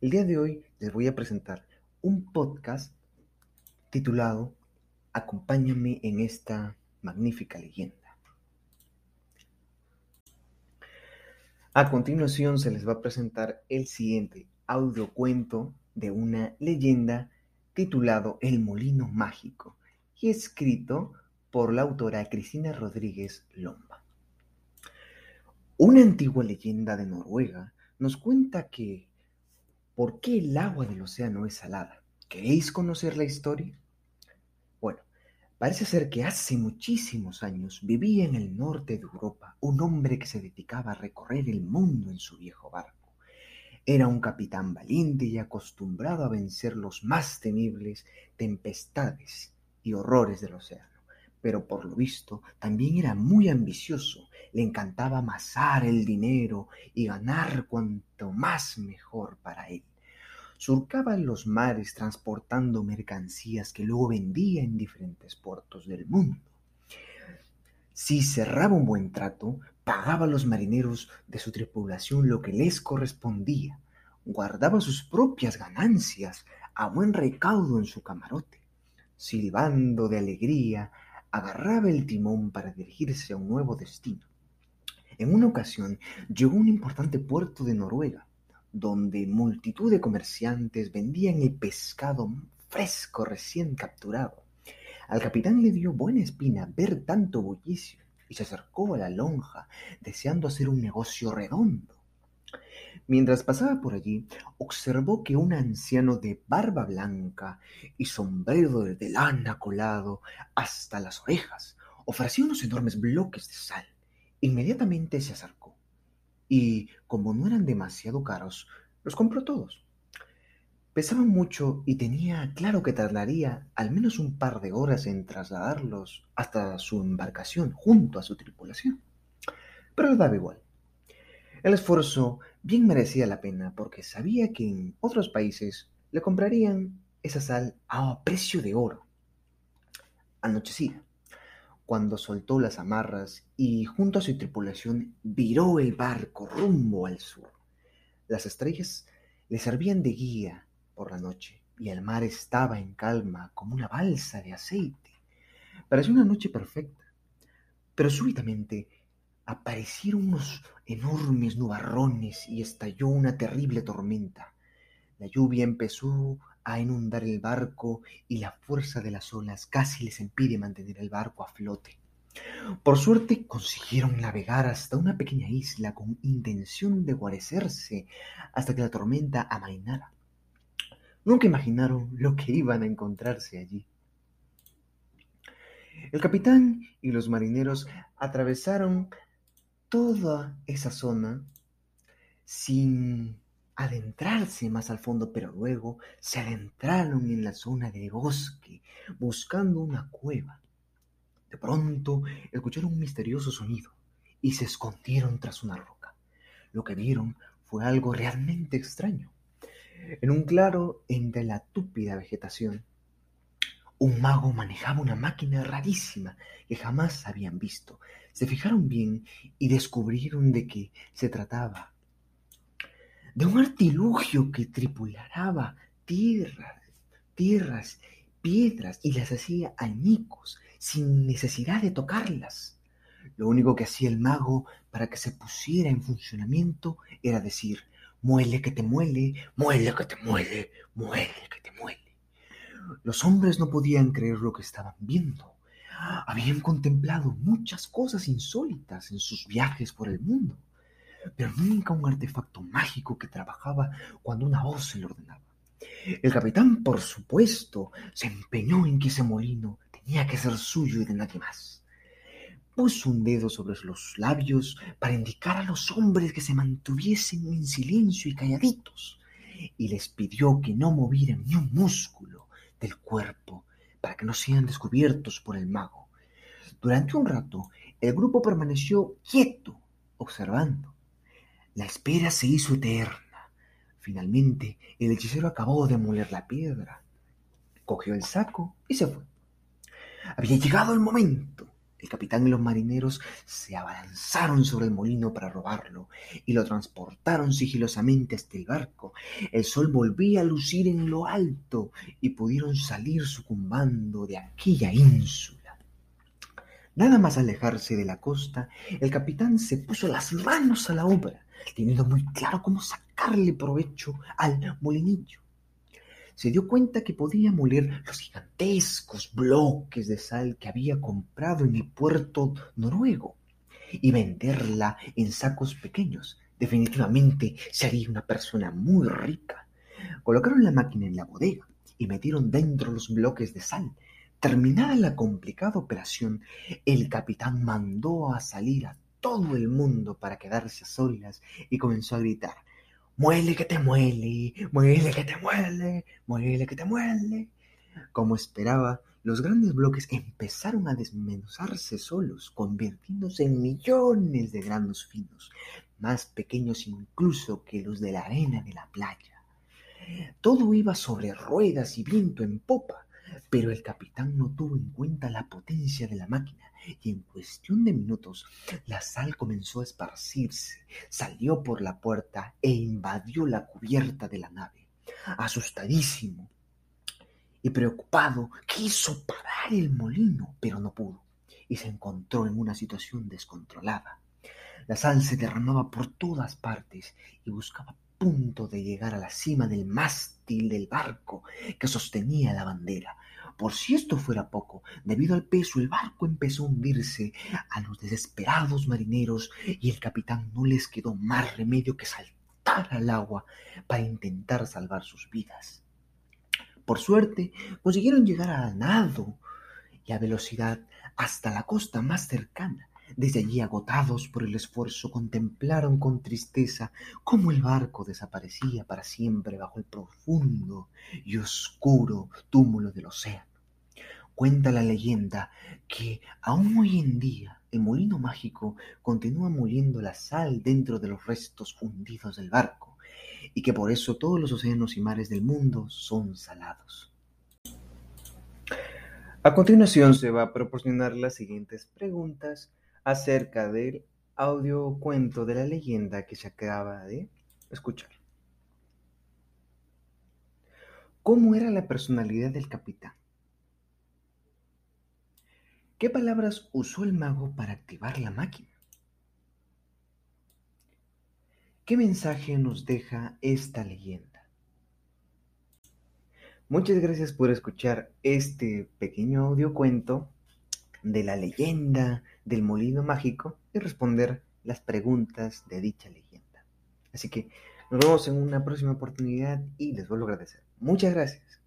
El día de hoy les voy a presentar un podcast titulado Acompáñame en esta magnífica leyenda. A continuación se les va a presentar el siguiente audiocuento de una leyenda titulado El Molino Mágico y escrito por la autora Cristina Rodríguez Lomba. Una antigua leyenda de Noruega nos cuenta que ¿por qué el agua del océano es salada? ¿Queréis conocer la historia? Bueno, parece ser que hace muchísimos años vivía en el norte de Europa un hombre que se dedicaba a recorrer el mundo en su viejo barco. Era un capitán valiente y acostumbrado a vencer los más temibles tempestades y horrores del océano pero por lo visto también era muy ambicioso, le encantaba amasar el dinero y ganar cuanto más mejor para él. Surcaba los mares transportando mercancías que luego vendía en diferentes puertos del mundo. Si cerraba un buen trato, pagaba a los marineros de su tripulación lo que les correspondía, guardaba sus propias ganancias a buen recaudo en su camarote, silbando de alegría, agarraba el timón para dirigirse a un nuevo destino. En una ocasión llegó a un importante puerto de Noruega, donde multitud de comerciantes vendían el pescado fresco recién capturado. Al capitán le dio buena espina ver tanto bullicio y se acercó a la lonja deseando hacer un negocio redondo. Mientras pasaba por allí, observó que un anciano de barba blanca y sombrero de lana colado hasta las orejas ofrecía unos enormes bloques de sal. Inmediatamente se acercó y, como no eran demasiado caros, los compró todos. Pesaban mucho y tenía claro que tardaría al menos un par de horas en trasladarlos hasta su embarcación junto a su tripulación. Pero le daba igual. El esfuerzo bien merecía la pena porque sabía que en otros países le comprarían esa sal a precio de oro. Anochecía, cuando soltó las amarras y junto a su tripulación viró el barco rumbo al sur. Las estrellas le servían de guía por la noche y el mar estaba en calma como una balsa de aceite. Parecía una noche perfecta, pero súbitamente aparecieron unos enormes nubarrones y estalló una terrible tormenta. La lluvia empezó a inundar el barco y la fuerza de las olas casi les impide mantener el barco a flote. Por suerte consiguieron navegar hasta una pequeña isla con intención de guarecerse hasta que la tormenta amainara. Nunca imaginaron lo que iban a encontrarse allí. El capitán y los marineros atravesaron toda esa zona sin adentrarse más al fondo, pero luego se adentraron en la zona de bosque buscando una cueva. De pronto escucharon un misterioso sonido y se escondieron tras una roca. Lo que vieron fue algo realmente extraño. En un claro entre la túpida vegetación, un mago manejaba una máquina rarísima que jamás habían visto. Se fijaron bien y descubrieron de qué se trataba. De un artilugio que tripularaba tierras, tierras, piedras y las hacía añicos sin necesidad de tocarlas. Lo único que hacía el mago para que se pusiera en funcionamiento era decir, muele que te muele, muele que te muele, muele que te muele. Los hombres no podían creer lo que estaban viendo. Habían contemplado muchas cosas insólitas en sus viajes por el mundo, pero nunca un artefacto mágico que trabajaba cuando una voz se lo ordenaba. El capitán, por supuesto, se empeñó en que ese molino tenía que ser suyo y de nadie más. Puso un dedo sobre los labios para indicar a los hombres que se mantuviesen en silencio y calladitos, y les pidió que no movieran ni un músculo del cuerpo para que no sean descubiertos por el mago. Durante un rato, el grupo permaneció quieto, observando. La espera se hizo eterna. Finalmente, el hechicero acabó de moler la piedra, cogió el saco y se fue. Había llegado el momento. El capitán y los marineros se abalanzaron sobre el molino para robarlo y lo transportaron sigilosamente hasta el barco. El sol volvía a lucir en lo alto y pudieron salir sucumbando de aquella ínsula. Nada más alejarse de la costa, el capitán se puso las manos a la obra, teniendo muy claro cómo sacarle provecho al molinillo se dio cuenta que podía moler los gigantescos bloques de sal que había comprado en el puerto noruego y venderla en sacos pequeños. Definitivamente sería una persona muy rica. Colocaron la máquina en la bodega y metieron dentro los bloques de sal. Terminada la complicada operación, el capitán mandó a salir a todo el mundo para quedarse a solas y comenzó a gritar Muele que te muele, muele que te muele, muele que te muele. Como esperaba, los grandes bloques empezaron a desmenuzarse solos, convirtiéndose en millones de granos finos, más pequeños incluso que los de la arena de la playa. Todo iba sobre ruedas y viento en popa, pero el capitán no tuvo en cuenta la potencia de la máquina y en cuestión de minutos la sal comenzó a esparcirse, salió por la puerta e invadió la cubierta de la nave. Asustadísimo y preocupado, quiso parar el molino, pero no pudo, y se encontró en una situación descontrolada. La sal se derramaba por todas partes y buscaba punto de llegar a la cima del mástil del barco que sostenía la bandera, por si esto fuera poco, debido al peso el barco empezó a hundirse a los desesperados marineros y el capitán no les quedó más remedio que saltar al agua para intentar salvar sus vidas. Por suerte, consiguieron llegar a nado y a velocidad hasta la costa más cercana. Desde allí, agotados por el esfuerzo, contemplaron con tristeza cómo el barco desaparecía para siempre bajo el profundo y oscuro túmulo del océano. Cuenta la leyenda que aún hoy en día el molino mágico continúa moliendo la sal dentro de los restos hundidos del barco y que por eso todos los océanos y mares del mundo son salados. A continuación se va a proporcionar las siguientes preguntas acerca del audio cuento de la leyenda que se acaba de escuchar. ¿Cómo era la personalidad del capitán? ¿Qué palabras usó el mago para activar la máquina? ¿Qué mensaje nos deja esta leyenda? Muchas gracias por escuchar este pequeño audio cuento de la leyenda del molino mágico y responder las preguntas de dicha leyenda. Así que nos vemos en una próxima oportunidad y les vuelvo a agradecer. Muchas gracias.